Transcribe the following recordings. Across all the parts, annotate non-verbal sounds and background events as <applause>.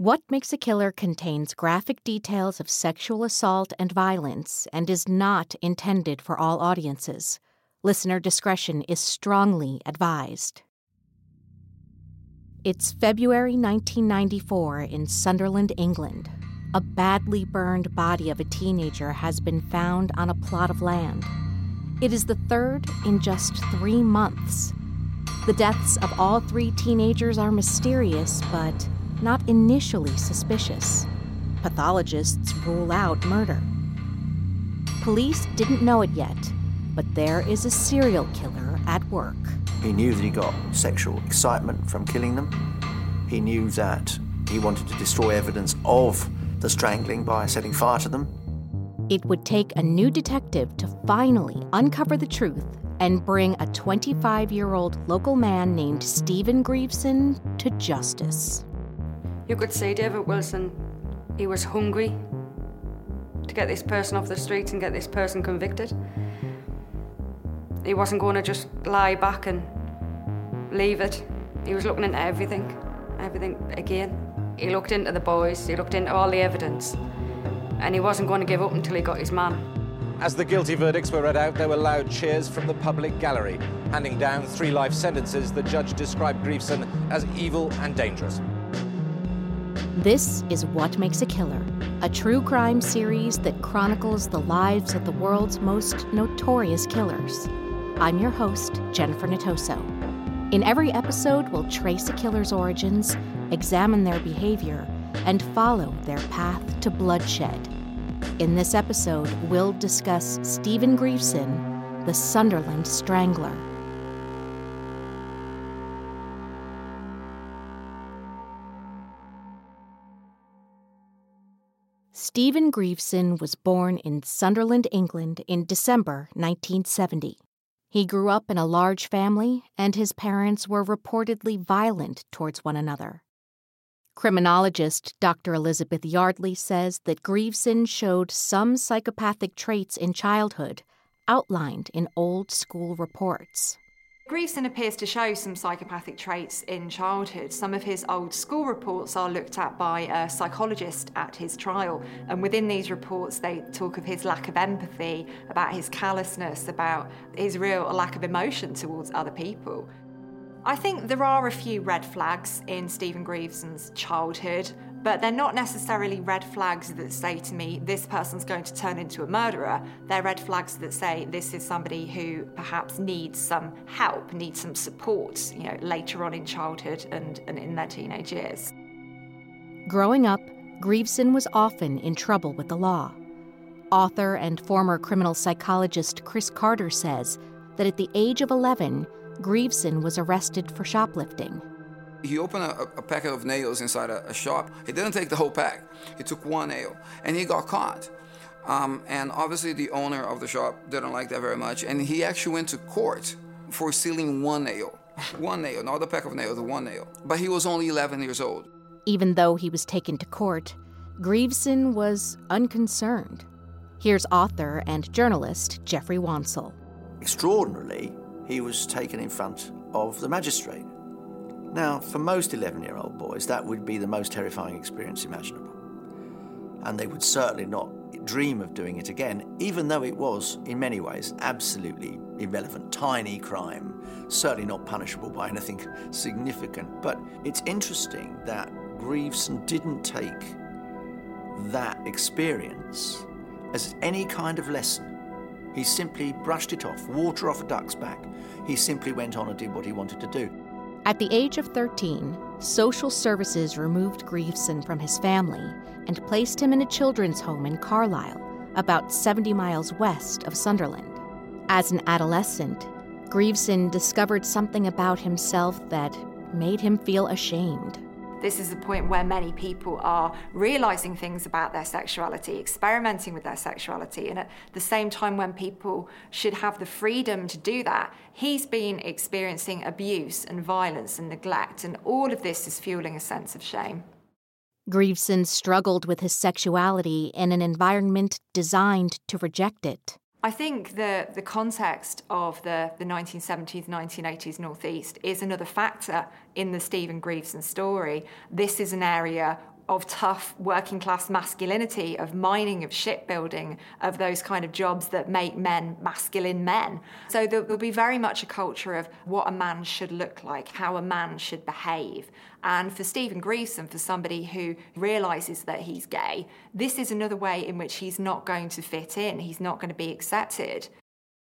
What Makes a Killer contains graphic details of sexual assault and violence and is not intended for all audiences. Listener discretion is strongly advised. It's February 1994 in Sunderland, England. A badly burned body of a teenager has been found on a plot of land. It is the third in just three months. The deaths of all three teenagers are mysterious, but not initially suspicious. Pathologists rule out murder. Police didn't know it yet, but there is a serial killer at work. He knew that he got sexual excitement from killing them. He knew that he wanted to destroy evidence of the strangling by setting fire to them. It would take a new detective to finally uncover the truth and bring a 25 year old local man named Stephen Grieveson to justice. You could see David Wilson, he was hungry to get this person off the streets and get this person convicted. He wasn't going to just lie back and leave it. He was looking into everything, everything again. He looked into the boys, he looked into all the evidence, and he wasn't going to give up until he got his man. As the guilty verdicts were read out, there were loud cheers from the public gallery. Handing down three life sentences, the judge described Grieveson as evil and dangerous. This is What Makes a Killer, a true crime series that chronicles the lives of the world's most notorious killers. I'm your host, Jennifer Natoso. In every episode, we'll trace a killer's origins, examine their behavior, and follow their path to bloodshed. In this episode, we'll discuss Stephen Grieveson, the Sunderland Strangler. Stephen Grieveson was born in Sunderland, England in December 1970. He grew up in a large family, and his parents were reportedly violent towards one another. Criminologist Dr. Elizabeth Yardley says that Grieveson showed some psychopathic traits in childhood, outlined in old school reports. Grieveson appears to show some psychopathic traits in childhood. Some of his old school reports are looked at by a psychologist at his trial, and within these reports, they talk of his lack of empathy, about his callousness, about his real lack of emotion towards other people. I think there are a few red flags in Stephen Grieveson's childhood, but they're not necessarily red flags that say to me, this person's going to turn into a murderer. They're red flags that say this is somebody who perhaps needs some help, needs some support, you know, later on in childhood and, and in their teenage years. Growing up, Grieveson was often in trouble with the law. Author and former criminal psychologist Chris Carter says that at the age of 11, Grieveson was arrested for shoplifting. He opened a, a packet of nails inside a, a, shop. He didn't take the whole pack. He took one nail, and he got caught. Um, and obviously, the owner of the shop didn't like that very much, and he actually went to court for stealing one nail. <laughs> One nail, not the pack of nails, the one nail. But he was only 11 years old. Even though he was taken to court, Grieveson was unconcerned. Here's author and journalist Geoffrey Wansell. Extraordinarily, he was taken in front of the magistrate. Now, for most 11 year old boys, that would be the most terrifying experience imaginable. And they would certainly not dream of doing it again, even though it was, in many ways, absolutely irrelevant, tiny crime, certainly not punishable by anything <laughs> significant. But it's interesting that Grieveson didn't take that experience as any kind of lesson. He simply brushed it off, water off a duck's back. He simply went on and did what he wanted to do. At the age of 13, social services removed Grieveson from his family and placed him in a children's home in Carlisle, about 70 miles west of Sunderland. As an adolescent, Grieveson discovered something about himself that made him feel ashamed. This is the point where many people are realizing things about their sexuality, experimenting with their sexuality, and at the same time, when people should have the freedom to do that, he's been experiencing abuse and violence and neglect, and all of this is fueling a sense of shame. Grieveson struggled with his sexuality in an environment designed to reject it. I think the, the context of the, the 1970s, 1980s Northeast is another factor in the Stephen Grieveson story. This is an area of tough working class masculinity, of mining, of shipbuilding, of those kind of jobs that make men masculine men. So there'll be very much a culture of what a man should look like, how a man should behave. And for Stephen Grieveson, for somebody who realizes that he's gay, this is another way in which he's not going to fit in, he's not going to be accepted.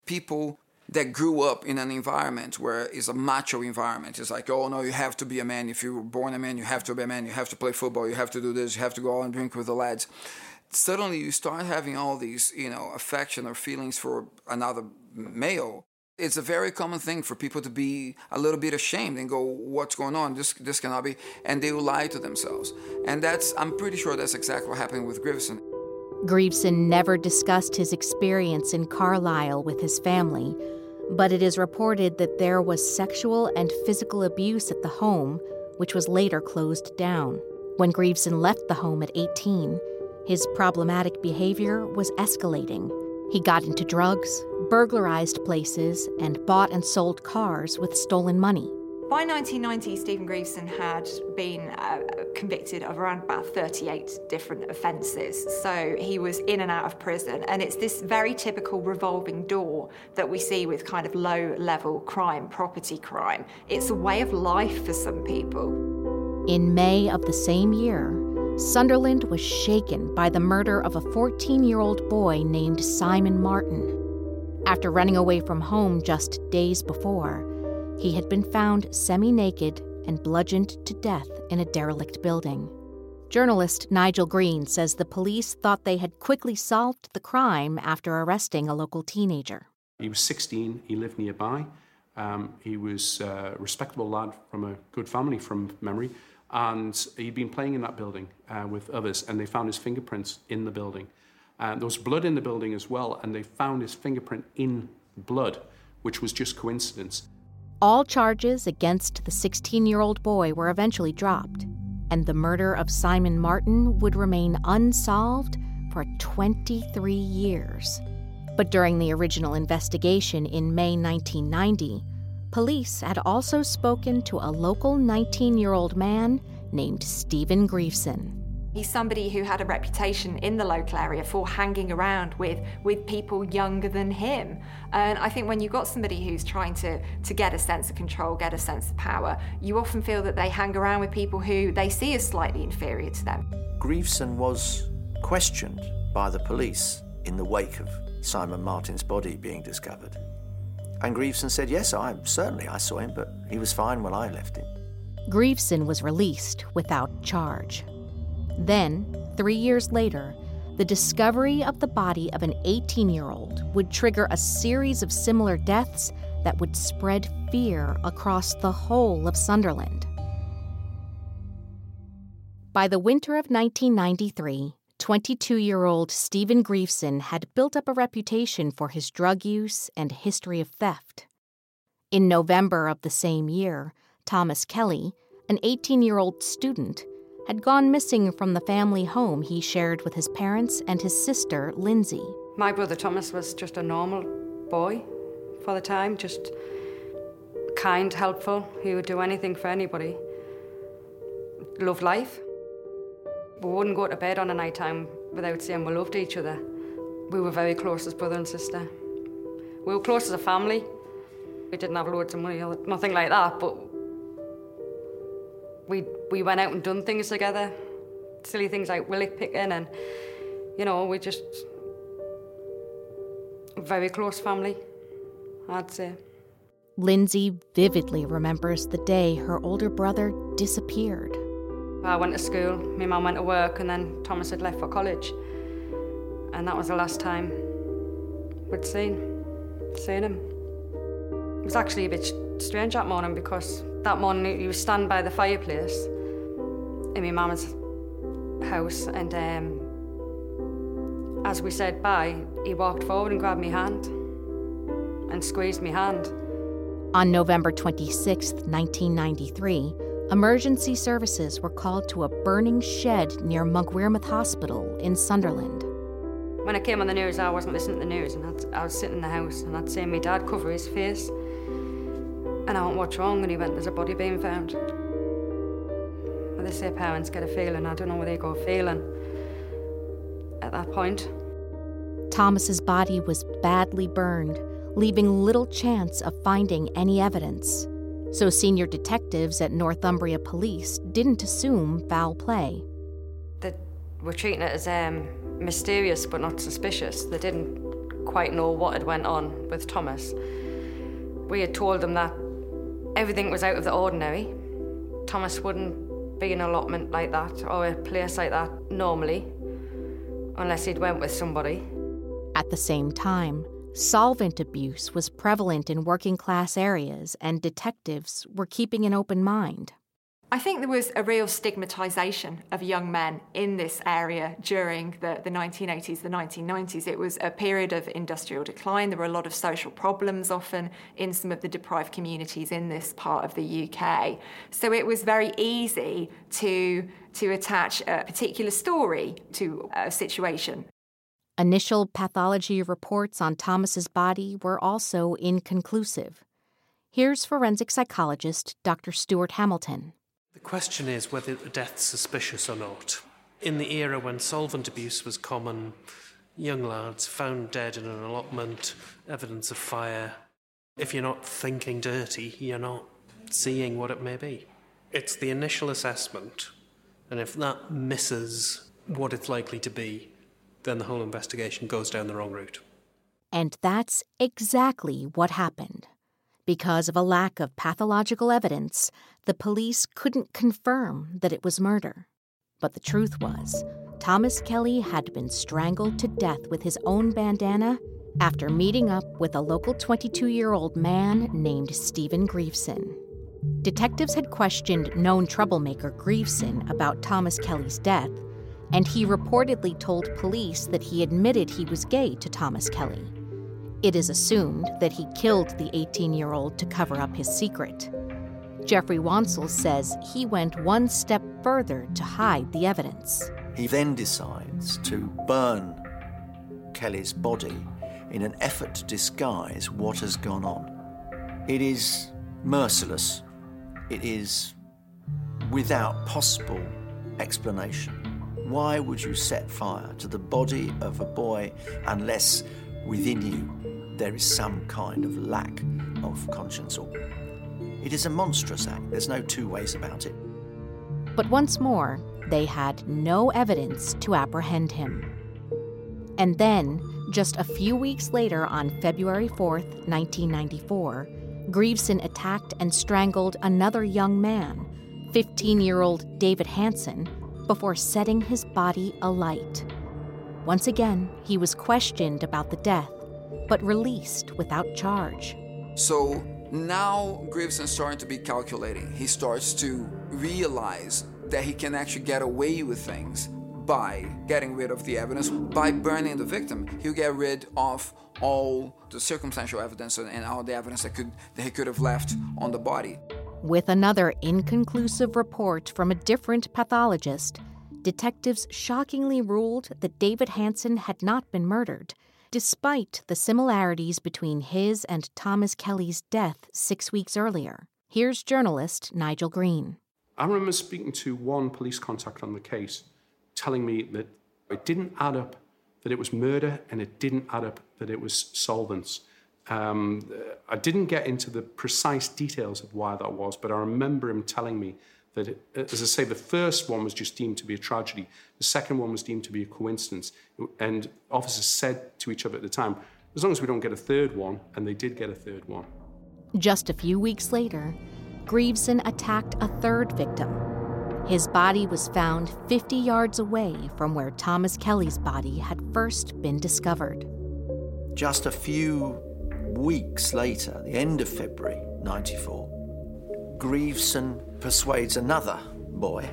People that grew up in an environment where it's a macho environment. It's like, oh no, you have to be a man. If you were born a man, you have to be a man. You have to play football. You have to do this. You have to go out and drink with the lads. Suddenly, you start having all these, you know, affection or feelings for another male. It's a very common thing for people to be a little bit ashamed and go, "What's going on? This this cannot be," and they will lie to themselves. And that's, I'm pretty sure that's exactly what happened with Grieveson. Grieveson never discussed his experience in Carlisle with his family but it is reported that there was sexual and physical abuse at the home, which was later closed down. When Grieveson left the home at 18, his problematic behavior was escalating. He got into drugs, burglarized places, and bought and sold cars with stolen money. By 1990, Stephen Grieveson had been uh, convicted of around about 38 different offences. So he was in and out of prison. And it's this very typical revolving door that we see with kind of low level crime, property crime. It's a way of life for some people. In May of the same year, Sunderland was shaken by the murder of a 14 year old boy named Simon Martin. After running away from home just days before, he had been found semi naked and bludgeoned to death in a derelict building. Journalist Nigel Green says the police thought they had quickly solved the crime after arresting a local teenager. He was 16, he lived nearby. Um, he was a respectable lad from a good family from memory, and he'd been playing in that building uh, with others, and they found his fingerprints in the building. Uh, there was blood in the building as well, and they found his fingerprint in blood, which was just coincidence. All charges against the 16 year old boy were eventually dropped, and the murder of Simon Martin would remain unsolved for 23 years. But during the original investigation in May 1990, police had also spoken to a local 19 year old man named Stephen Grieveson. He's somebody who had a reputation in the local area for hanging around with, with people younger than him. And I think when you've got somebody who's trying to, to get a sense of control, get a sense of power, you often feel that they hang around with people who they see as slightly inferior to them. Grieveson was questioned by the police in the wake of Simon Martin's body being discovered. And Grieveson said, Yes, I certainly I saw him, but he was fine when I left him. Grieveson was released without charge. Then, three years later, the discovery of the body of an 18 year old would trigger a series of similar deaths that would spread fear across the whole of Sunderland. By the winter of 1993, 22 year old Stephen Grieveson had built up a reputation for his drug use and history of theft. In November of the same year, Thomas Kelly, an 18 year old student, had gone missing from the family home he shared with his parents and his sister, Lindsay. My brother Thomas was just a normal boy for the time, just kind, helpful. He would do anything for anybody. Loved life. We wouldn't go to bed on a night time without saying we loved each other. We were very close as brother and sister. We were close as a family. We didn't have loads of money or nothing like that, but we we went out and done things together. silly things like willy picking and, you know, we just very close family, I'd say. Lindsay vividly remembers the day her older brother disappeared. I went to school, my mum went to work, and then Thomas had left for college. And that was the last time we'd seen, seen him. It was actually a bit strange that morning because that morning he was standing by the fireplace in my mum's house, and um, as we said bye, he walked forward and grabbed my hand and squeezed my hand. On November 26, 1993, emergency services were called to a burning shed near Monkwearmouth Hospital in Sunderland. When I came on the news, I wasn't listening to the news, and I'd, I was sitting in the house, and I'd seen my dad cover his face. And I went, What's wrong? And he went, There's a body being found. Well, they say parents get a feeling. I don't know where they go feeling at that point. Thomas's body was badly burned, leaving little chance of finding any evidence. So senior detectives at Northumbria Police didn't assume foul play. They were treating it as um, mysterious but not suspicious. They didn't quite know what had went on with Thomas. We had told them that everything was out of the ordinary. Thomas wouldn't be in an allotment like that or a place like that normally, unless he'd went with somebody. At the same time, solvent abuse was prevalent in working class areas, and detectives were keeping an open mind. I think there was a real stigmatisation of young men in this area during the, the 1980s, the 1990s. It was a period of industrial decline. There were a lot of social problems often in some of the deprived communities in this part of the UK. So it was very easy to, to attach a particular story to a situation. Initial pathology reports on Thomas's body were also inconclusive. Here's forensic psychologist Dr. Stuart Hamilton. The question is whether the death's suspicious or not. In the era when solvent abuse was common, young lads found dead in an allotment, evidence of fire. If you're not thinking dirty, you're not seeing what it may be. It's the initial assessment, and if that misses what it's likely to be, then the whole investigation goes down the wrong route. And that's exactly what happened. Because of a lack of pathological evidence, the police couldn't confirm that it was murder. But the truth was, Thomas Kelly had been strangled to death with his own bandana after meeting up with a local 22 year old man named Stephen Grieveson. Detectives had questioned known troublemaker Grieveson about Thomas Kelly's death, and he reportedly told police that he admitted he was gay to Thomas Kelly. It is assumed that he killed the 18 year old to cover up his secret. Geoffrey Wansell says he went one step further to hide the evidence. He then decides to burn Kelly's body in an effort to disguise what has gone on. It is merciless, it is without possible explanation. Why would you set fire to the body of a boy unless within you there is some kind of lack of conscience? Or it is a monstrous act. There's no two ways about it. But once more, they had no evidence to apprehend him. And then, just a few weeks later, on February 4th, 1994, Grieveson attacked and strangled another young man, 15 year old David Hanson, before setting his body alight. Once again, he was questioned about the death, but released without charge. So now Grieveson's starting to be calculating. He starts to realize that he can actually get away with things by getting rid of the evidence, by burning the victim. He'll get rid of all the circumstantial evidence and all the evidence that could that he could have left on the body. With another inconclusive report from a different pathologist, detectives shockingly ruled that David Hanson had not been murdered, despite the similarities between his and Thomas Kelly's death six weeks earlier. Here's journalist Nigel Green. I remember speaking to one police contact on the case, telling me that it didn't add up that it was murder and it didn't add up that it was solvents. Um, I didn't get into the precise details of why that was, but I remember him telling me that, it, as I say, the first one was just deemed to be a tragedy. The second one was deemed to be a coincidence. And officers said to each other at the time, as long as we don't get a third one, and they did get a third one. Just a few weeks later, Grieveson attacked a third victim. His body was found 50 yards away from where Thomas Kelly's body had first been discovered. Just a few weeks later, the end of February 94, Grieveson persuades another boy,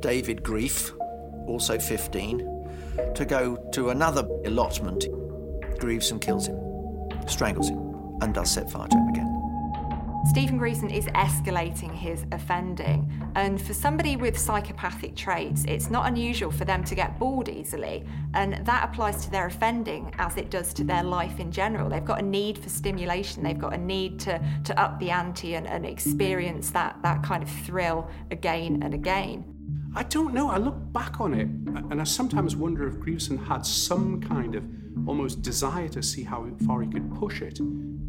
David Grief, also 15, to go to another allotment. Grieveson kills him, strangles him, and does set fire to him again. Stephen Grieveson is escalating his offending, and for somebody with psychopathic traits, it's not unusual for them to get bored easily, and that applies to their offending as it does to their life in general. They've got a need for stimulation, they've got a need to, to up the ante and, and experience that, that kind of thrill again and again. I don't know. I look back on it, and I sometimes wonder if Grieveson had some kind of almost desire to see how far he could push it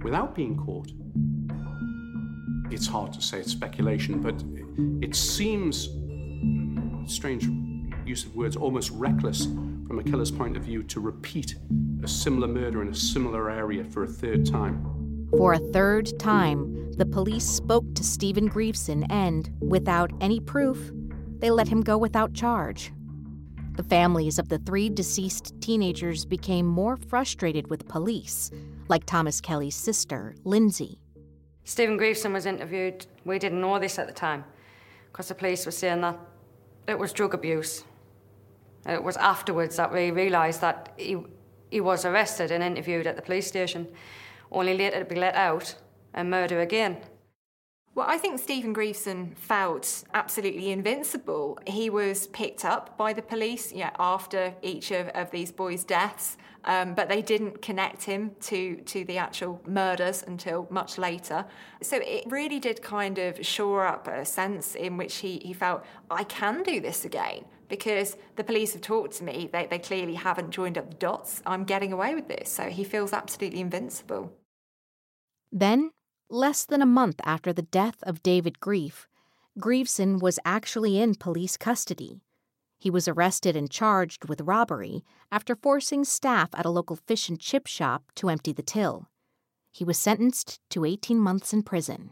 without being caught. It's hard to say, it's speculation, but it seems, strange use of words, almost reckless from a killer's point of view to repeat a similar murder in a similar area for a third time. For a third time, the police spoke to Stephen Grieveson and, without any proof, they let him go without charge. The families of the three deceased teenagers became more frustrated with police, like Thomas Kelly's sister, Lindsay. Stephen Grieveson was interviewed. We didn't know this at the time because the police were saying that it was drug abuse. It was afterwards that we realised that he, he was arrested and interviewed at the police station, only later to be let out and murder again. Well, I think Stephen Grieveson felt absolutely invincible. He was picked up by the police after each of, of these boys' deaths, um, but they didn't connect him to, to the actual murders until much later. So it really did kind of shore up a sense in which he, he felt, I can do this again because the police have talked to me. They, they clearly haven't joined up the dots. I'm getting away with this. So he feels absolutely invincible. Then Less than a month after the death of David Grief, Grieveson was actually in police custody. He was arrested and charged with robbery after forcing staff at a local fish and chip shop to empty the till. He was sentenced to 18 months in prison.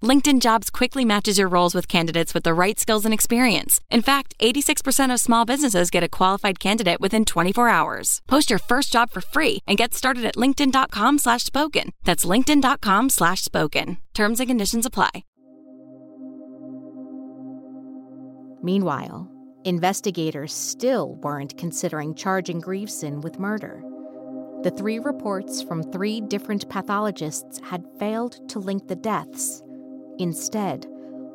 LinkedIn Jobs quickly matches your roles with candidates with the right skills and experience. In fact, 86% of small businesses get a qualified candidate within 24 hours. Post your first job for free and get started at linkedin.com slash spoken. That's linkedin.com slash spoken. Terms and conditions apply. Meanwhile, investigators still weren't considering charging Grieveson with murder. The three reports from three different pathologists had failed to link the deaths. Instead,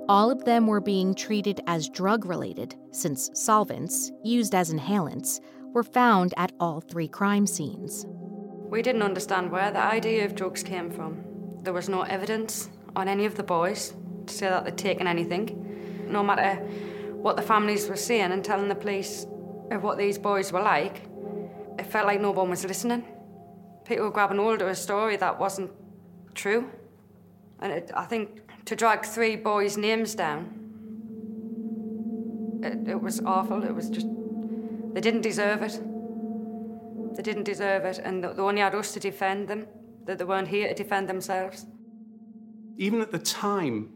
all of them were being treated as drug related since solvents, used as inhalants, were found at all three crime scenes. We didn't understand where the idea of drugs came from. There was no evidence on any of the boys to say that they'd taken anything. No matter what the families were saying and telling the police of what these boys were like, it felt like no one was listening. people were grabbing hold of a story that wasn't true. And it, I think to drag three boys' names down, it, it was awful. It was just, they didn't deserve it. They didn't deserve it, and they only had us to defend them, that they weren't here to defend themselves. Even at the time,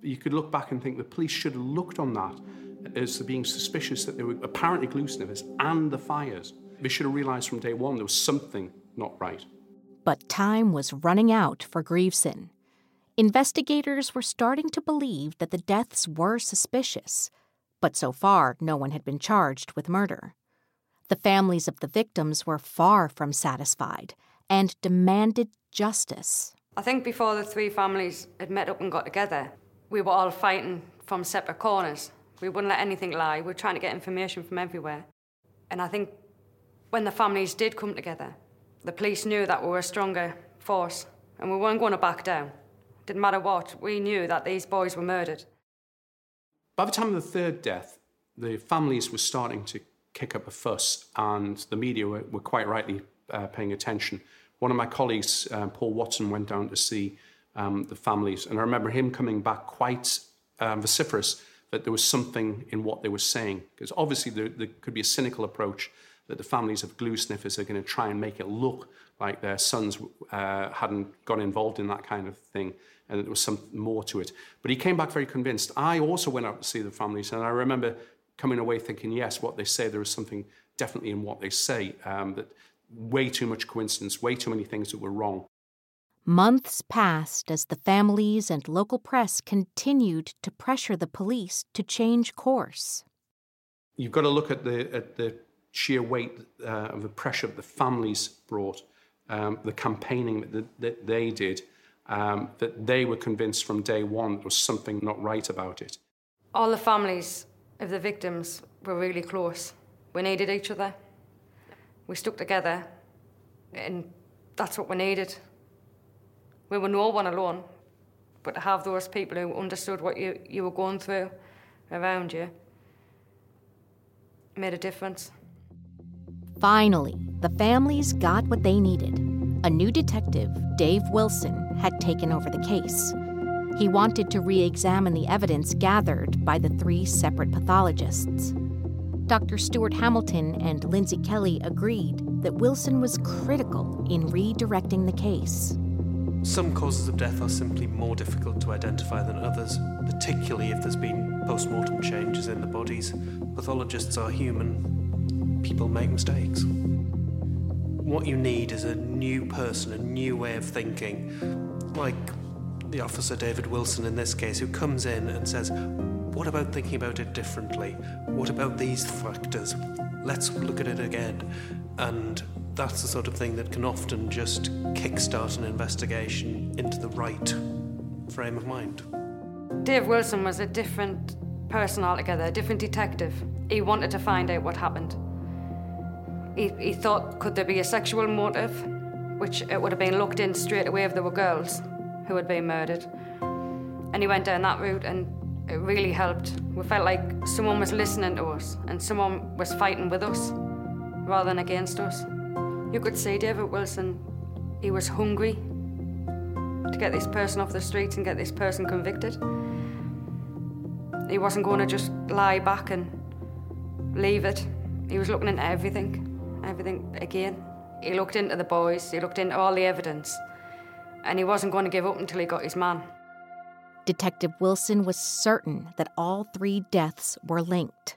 you could look back and think the police should have looked on that as being suspicious that they were apparently glue sniffers and the fires. They should have realised from day one there was something not right. But time was running out for Grieveson. Investigators were starting to believe that the deaths were suspicious, but so far no one had been charged with murder. The families of the victims were far from satisfied and demanded justice. I think before the three families had met up and got together, we were all fighting from separate corners. We wouldn't let anything lie. We were trying to get information from everywhere. And I think when the families did come together, the police knew that we were a stronger force and we weren't going to back down. Didn't matter what, we knew that these boys were murdered. By the time of the third death, the families were starting to kick up a fuss, and the media were, were quite rightly uh, paying attention. One of my colleagues, uh, Paul Watson, went down to see um, the families, and I remember him coming back quite um, vociferous that there was something in what they were saying. Because obviously, there, there could be a cynical approach that the families of glue sniffers are going to try and make it look like their sons uh, hadn't got involved in that kind of thing and there was some more to it. But he came back very convinced. I also went out to see the families, and I remember coming away thinking, yes, what they say, there is something definitely in what they say, um, that way too much coincidence, way too many things that were wrong. Months passed as the families and local press continued to pressure the police to change course. You've got to look at the, at the sheer weight uh, of the pressure that the families brought, um, the campaigning that, that they did, um, that they were convinced from day one there was something not right about it. All the families of the victims were really close. We needed each other. We stuck together, and that's what we needed. We were no one alone, but to have those people who understood what you, you were going through around you made a difference. Finally, the families got what they needed. A new detective, Dave Wilson, had taken over the case. He wanted to re examine the evidence gathered by the three separate pathologists. Dr. Stuart Hamilton and Lindsay Kelly agreed that Wilson was critical in redirecting the case. Some causes of death are simply more difficult to identify than others, particularly if there's been post mortem changes in the bodies. Pathologists are human, people make mistakes. What you need is a new person, a new way of thinking, like the officer David Wilson in this case, who comes in and says, What about thinking about it differently? What about these factors? Let's look at it again. And that's the sort of thing that can often just kickstart an investigation into the right frame of mind. Dave Wilson was a different person altogether, a different detective. He wanted to find out what happened. He, he thought, could there be a sexual motive? Which it would have been looked in straight away if there were girls who had been murdered. And he went down that route and it really helped. We felt like someone was listening to us and someone was fighting with us rather than against us. You could see David Wilson, he was hungry to get this person off the streets and get this person convicted. He wasn't going to just lie back and leave it. He was looking into everything, everything again. He looked into the boys, he looked into all the evidence, and he wasn't going to give up until he got his man. Detective Wilson was certain that all three deaths were linked.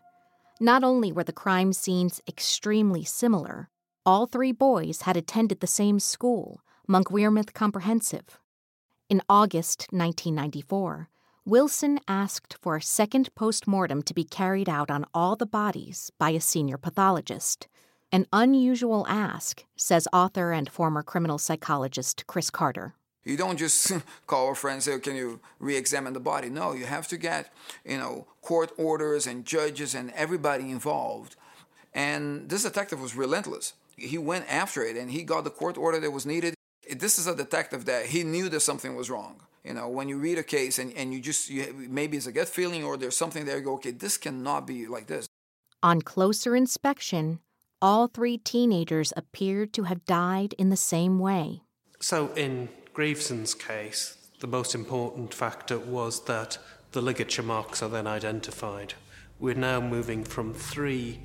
Not only were the crime scenes extremely similar, all three boys had attended the same school, Monkwearmouth Comprehensive. In August 1994, Wilson asked for a second post mortem to be carried out on all the bodies by a senior pathologist. An unusual ask, says author and former criminal psychologist Chris Carter. You don't just <laughs> call a friend and say, oh, "Can you re-examine the body?" No, you have to get, you know, court orders and judges and everybody involved. And this detective was relentless. He went after it and he got the court order that was needed. This is a detective that he knew that something was wrong. You know, when you read a case and, and you just, you, maybe it's a gut feeling or there's something there, you go, okay, this cannot be like this. On closer inspection, all three teenagers appeared to have died in the same way. So, in Grieveson's case, the most important factor was that the ligature marks are then identified. We're now moving from three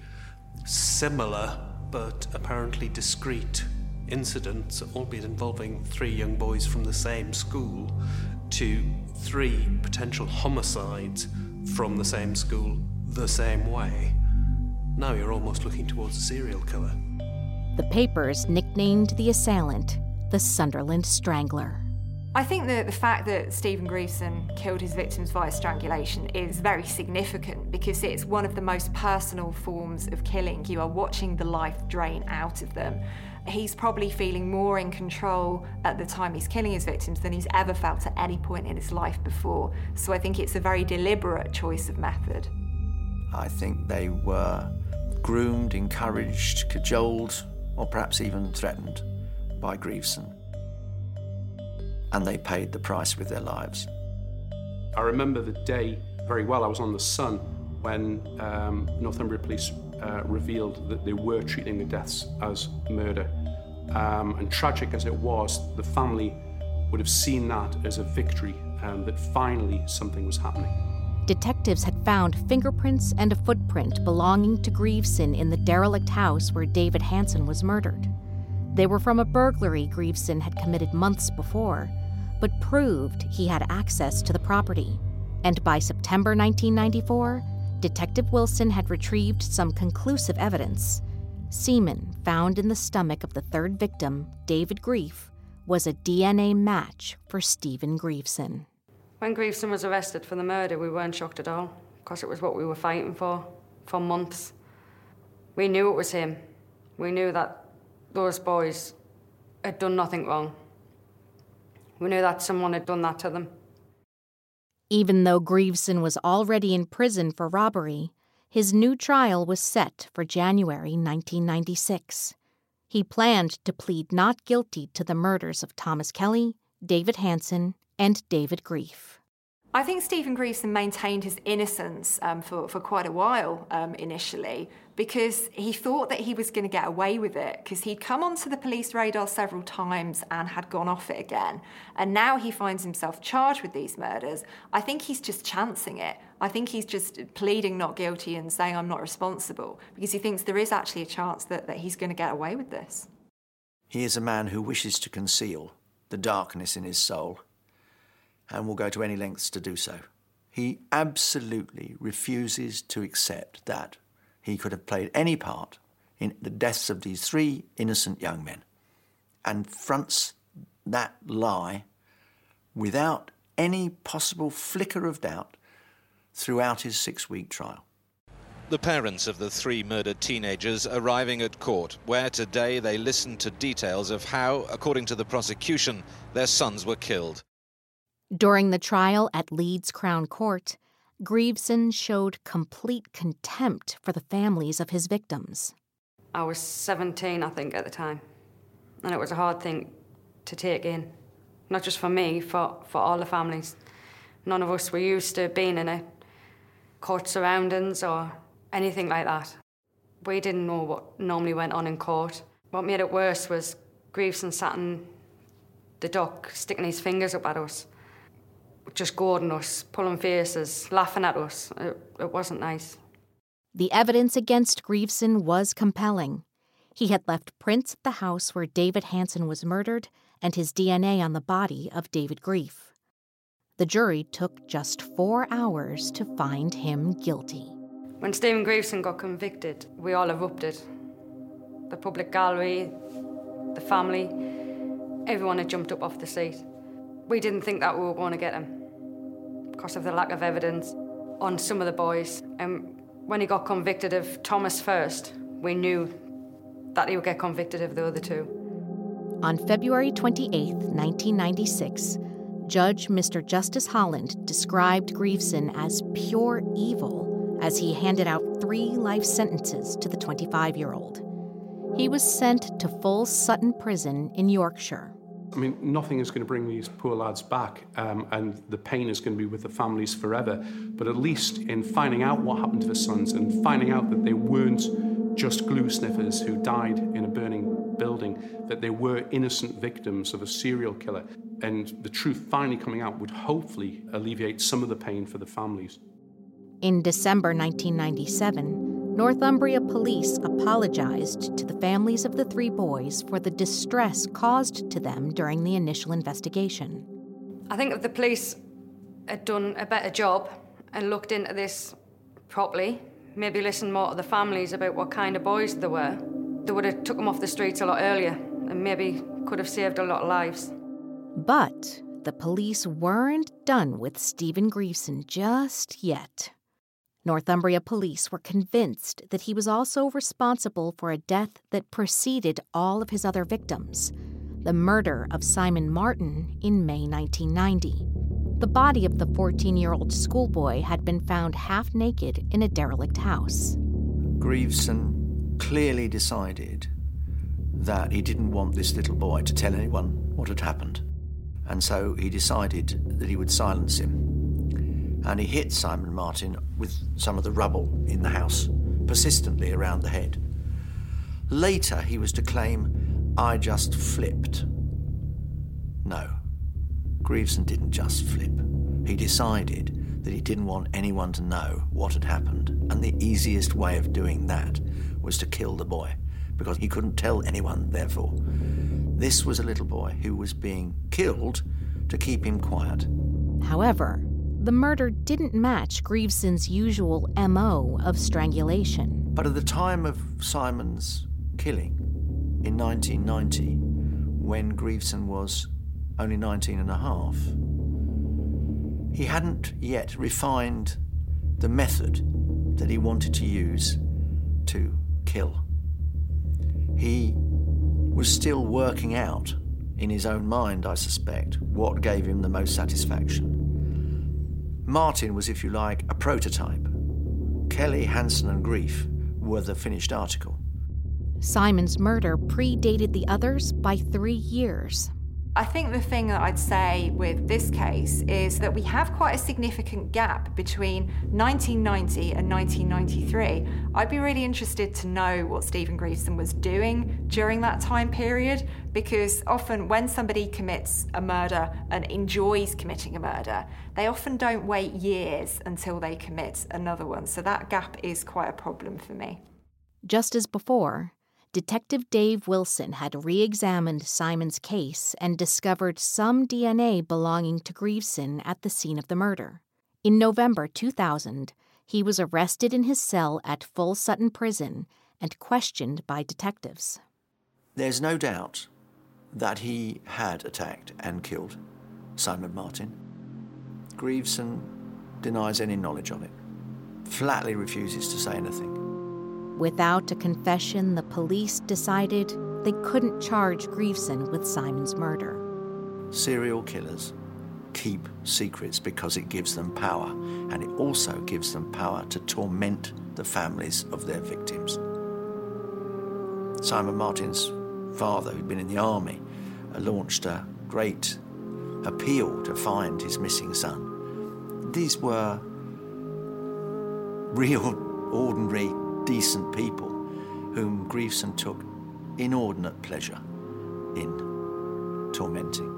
similar but apparently discrete incidents, albeit involving three young boys from the same school, to three potential homicides from the same school the same way. Now you're almost looking towards a serial killer. The papers nicknamed the assailant the Sunderland Strangler. I think that the fact that Stephen Grieveson killed his victims via strangulation is very significant because it's one of the most personal forms of killing. You are watching the life drain out of them. He's probably feeling more in control at the time he's killing his victims than he's ever felt at any point in his life before. So I think it's a very deliberate choice of method. I think they were groomed, encouraged, cajoled, or perhaps even threatened by Grieveson and they paid the price with their lives. I remember the day very well. I was on the Sun when um, Northumbria Police uh, revealed that they were treating the deaths as murder. Um, and tragic as it was, the family would have seen that as a victory, um, that finally something was happening. Detectives had found fingerprints and a footprint belonging to Grieveson in the derelict house where David Hanson was murdered. They were from a burglary Grieveson had committed months before, but proved he had access to the property. And by September 1994, Detective Wilson had retrieved some conclusive evidence. Semen found in the stomach of the third victim, David Grief, was a DNA match for Stephen Grieveson. When Grieveson was arrested for the murder, we weren't shocked at all, because it was what we were fighting for for months. We knew it was him. We knew that those boys had done nothing wrong. We knew that someone had done that to them. Even though Grieveson was already in prison for robbery, his new trial was set for January 1996. He planned to plead not guilty to the murders of Thomas Kelly, David Hanson, and David Grief. I think Stephen Grieveson maintained his innocence um, for, for quite a while um, initially because he thought that he was going to get away with it because he'd come onto the police radar several times and had gone off it again. And now he finds himself charged with these murders. I think he's just chancing it. I think he's just pleading not guilty and saying, I'm not responsible because he thinks there is actually a chance that, that he's going to get away with this. He is a man who wishes to conceal the darkness in his soul and will go to any lengths to do so. He absolutely refuses to accept that he could have played any part in the deaths of these three innocent young men and fronts that lie without any possible flicker of doubt throughout his six week trial. The parents of the three murdered teenagers arriving at court, where today they listened to details of how, according to the prosecution, their sons were killed. During the trial at Leeds Crown Court, Grieveson showed complete contempt for the families of his victims. I was 17, I think, at the time. And it was a hard thing to take in. Not just for me, for, for all the families. None of us were used to being in a court surroundings or anything like that. We didn't know what normally went on in court. What made it worse was Grieveson sat in the dock, sticking his fingers up at us just goading us, pulling faces, laughing at us. It, it wasn't nice. The evidence against Grieveson was compelling. He had left prints at the house where David Hanson was murdered and his DNA on the body of David Grief. The jury took just four hours to find him guilty. When Stephen Grieveson got convicted, we all erupted. The public gallery, the family, everyone had jumped up off the seat. We didn't think that we were going to get him because of the lack of evidence on some of the boys. And when he got convicted of Thomas first, we knew that he would get convicted of the other two. On February 28, 1996, Judge Mr. Justice Holland described Grieveson as pure evil as he handed out three life sentences to the 25 year old. He was sent to Full Sutton Prison in Yorkshire. I mean, nothing is going to bring these poor lads back, um, and the pain is going to be with the families forever. But at least in finding out what happened to the sons and finding out that they weren't just glue sniffers who died in a burning building, that they were innocent victims of a serial killer. And the truth finally coming out would hopefully alleviate some of the pain for the families. In December 1997, Northumbria police apologized to the families of the three boys for the distress caused to them during the initial investigation. I think if the police had done a better job and looked into this properly, maybe listened more to the families about what kind of boys they were, they would have took them off the streets a lot earlier and maybe could have saved a lot of lives. But the police weren't done with Stephen Grieveson just yet. Northumbria police were convinced that he was also responsible for a death that preceded all of his other victims the murder of Simon Martin in May 1990. The body of the 14 year old schoolboy had been found half naked in a derelict house. Grieveson clearly decided that he didn't want this little boy to tell anyone what had happened. And so he decided that he would silence him. And he hit Simon Martin with some of the rubble in the house, persistently around the head. Later, he was to claim, I just flipped. No, Grieveson didn't just flip. He decided that he didn't want anyone to know what had happened, and the easiest way of doing that was to kill the boy, because he couldn't tell anyone, therefore. This was a little boy who was being killed to keep him quiet. However, the murder didn't match Grieveson's usual MO of strangulation. But at the time of Simon's killing in 1990, when Grieveson was only 19 and a half, he hadn't yet refined the method that he wanted to use to kill. He was still working out in his own mind, I suspect, what gave him the most satisfaction. Martin was, if you like, a prototype. Kelly, Hanson, and Grieff were the finished article. Simon's murder predated the others by three years. I think the thing that I'd say with this case is that we have quite a significant gap between 1990 and 1993. I'd be really interested to know what Stephen Grieveson was doing during that time period because often when somebody commits a murder and enjoys committing a murder, they often don't wait years until they commit another one. So that gap is quite a problem for me. Just as before, Detective Dave Wilson had re examined Simon's case and discovered some DNA belonging to Grieveson at the scene of the murder. In November 2000, he was arrested in his cell at Full Sutton Prison and questioned by detectives. There's no doubt that he had attacked and killed Simon Martin. Grieveson denies any knowledge of it, flatly refuses to say anything. Without a confession, the police decided they couldn't charge Grieveson with Simon's murder. Serial killers keep secrets because it gives them power, and it also gives them power to torment the families of their victims. Simon Martin's father, who'd been in the army, launched a great appeal to find his missing son. These were real, <laughs> ordinary decent people whom Grieveson took inordinate pleasure in tormenting.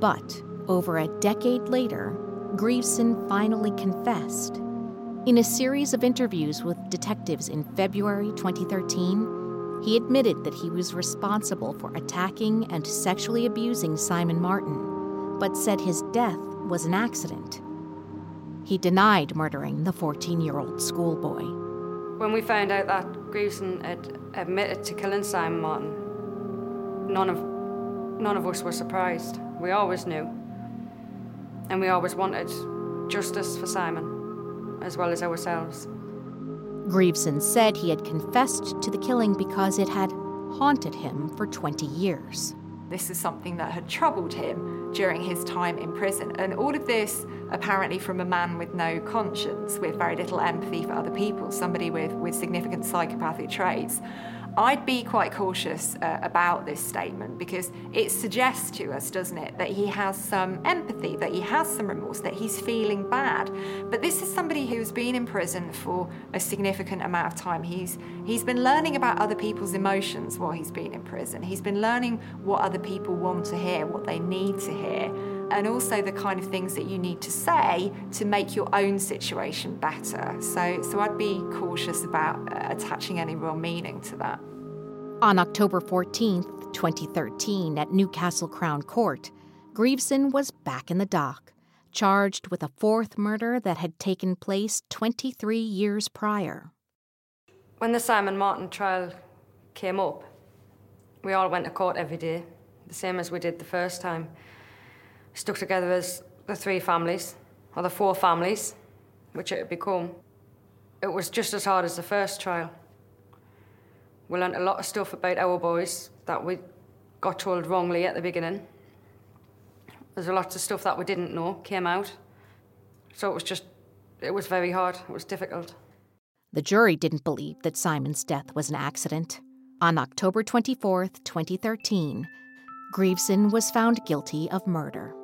But over a decade later, Grieveson finally confessed. In a series of interviews with detectives in February 2013, he admitted that he was responsible for attacking and sexually abusing Simon Martin, but said his death was an accident. He denied murdering the 14 year old schoolboy. When we found out that Grieveson had admitted to killing Simon Martin, none of, none of us were surprised. We always knew. And we always wanted justice for Simon, as well as ourselves. Grieveson said he had confessed to the killing because it had haunted him for 20 years. This is something that had troubled him during his time in prison. And all of this, apparently, from a man with no conscience, with very little empathy for other people, somebody with, with significant psychopathic traits. I'd be quite cautious uh, about this statement because it suggests to us, doesn't it, that he has some empathy, that he has some remorse, that he's feeling bad. But this is somebody who's been in prison for a significant amount of time. He's he's been learning about other people's emotions while he's been in prison. He's been learning what other people want to hear, what they need to hear and also the kind of things that you need to say to make your own situation better. So, so I'd be cautious about uh, attaching any real meaning to that. On October 14th, 2013, at Newcastle Crown Court, Grieveson was back in the dock, charged with a fourth murder that had taken place 23 years prior. When the Simon Martin trial came up, we all went to court every day, the same as we did the first time stuck together as the three families, or the four families, which it had become. It was just as hard as the first trial. We learnt a lot of stuff about our boys that we got told wrongly at the beginning. There's a lot of stuff that we didn't know came out. So it was just, it was very hard. It was difficult. The jury didn't believe that Simon's death was an accident. On October 24th, 2013, Grieveson was found guilty of murder.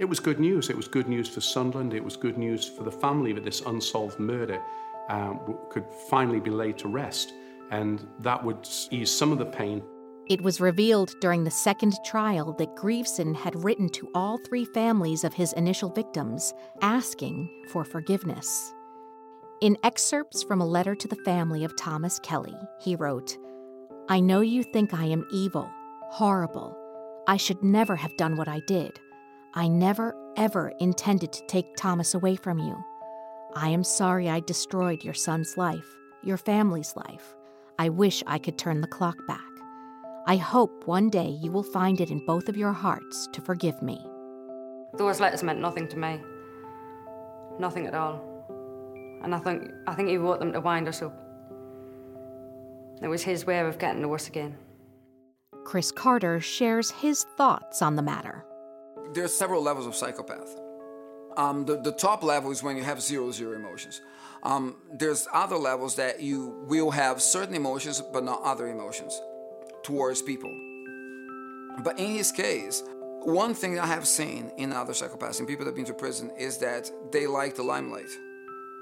It was good news. It was good news for Sunderland. It was good news for the family that this unsolved murder um, could finally be laid to rest. And that would ease some of the pain. It was revealed during the second trial that Grieveson had written to all three families of his initial victims, asking for forgiveness. In excerpts from a letter to the family of Thomas Kelly, he wrote, I know you think I am evil, horrible. I should never have done what I did. I never, ever intended to take Thomas away from you. I am sorry I destroyed your son's life, your family's life. I wish I could turn the clock back. I hope one day you will find it in both of your hearts to forgive me. Those letters meant nothing to me. Nothing at all. And I think, I think he wrote them to wind us up. It was his way of getting to us again. Chris Carter shares his thoughts on the matter there are several levels of psychopath. Um, the, the top level is when you have zero, zero emotions. Um, there's other levels that you will have certain emotions but not other emotions towards people. But in his case, one thing I have seen in other psychopaths and people that have been to prison is that they like the limelight.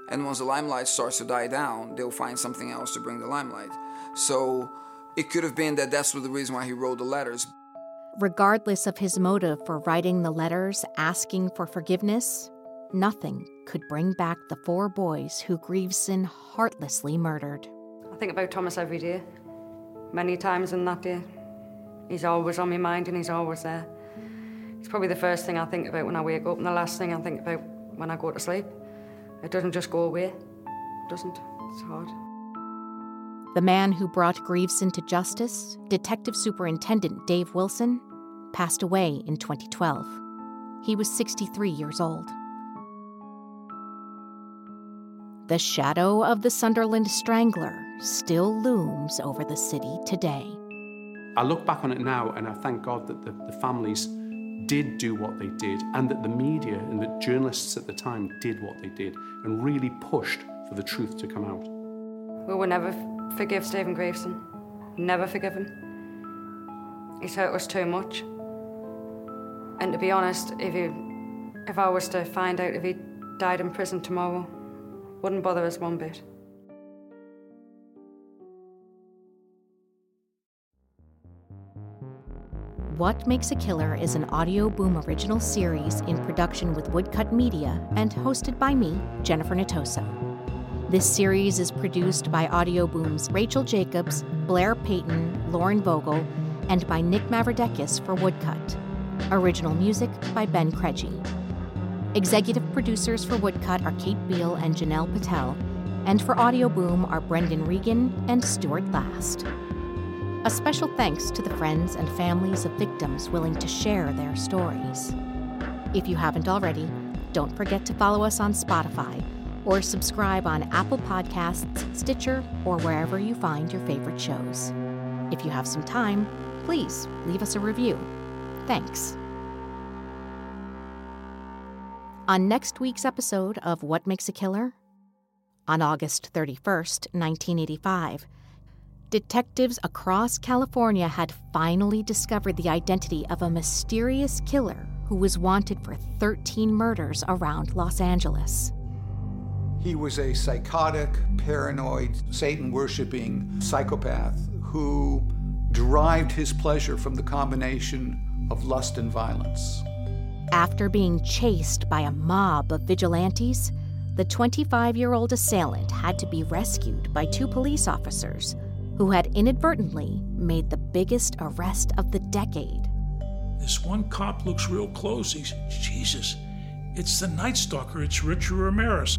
And once the limelight starts to die down, they'll find something else to bring the limelight. So it could have been that that's the reason why he wrote the letters. Regardless of his motive for writing the letters asking for forgiveness, nothing could bring back the four boys who Grieveson heartlessly murdered. I think about Thomas every day, many times in that day. He's always on my mind and he's always there. It's probably the first thing I think about when I wake up and the last thing I think about when I go to sleep. It doesn't just go away. It doesn't. It's hard. The man who brought Grieveson to justice, Detective Superintendent Dave Wilson, passed away in 2012. He was 63 years old. The shadow of the Sunderland Strangler still looms over the city today. I look back on it now and I thank God that the, the families did do what they did and that the media and the journalists at the time did what they did and really pushed for the truth to come out. We were never forgive Stephen Grieveson. Never forgive him. He's hurt us too much. And to be honest, if you, if I was to find out if he died in prison tomorrow, wouldn't bother us one bit. What Makes a Killer is an Audioboom original series in production with Woodcut Media and hosted by me, Jennifer Natoso. This series is produced by Audioboom's Rachel Jacobs, Blair Payton, Lauren Vogel, and by Nick Mavrodekis for Woodcut. Original music by Ben Craigie. Executive producers for Woodcut are Kate Beale and Janelle Patel, and for Audioboom are Brendan Regan and Stuart Last. A special thanks to the friends and families of victims willing to share their stories. If you haven't already, don't forget to follow us on Spotify or subscribe on Apple Podcasts, Stitcher, or wherever you find your favorite shows. If you have some time, please leave us a review. Thanks. On next week's episode of What Makes a Killer, on August 31st, 1985, detectives across California had finally discovered the identity of a mysterious killer who was wanted for 13 murders around Los Angeles. He was a psychotic, paranoid, Satan worshiping psychopath who derived his pleasure from the combination of lust and violence. After being chased by a mob of vigilantes, the 25 year old assailant had to be rescued by two police officers who had inadvertently made the biggest arrest of the decade. This one cop looks real close. He's, Jesus, it's the Night Stalker. It's Richard Ramirez.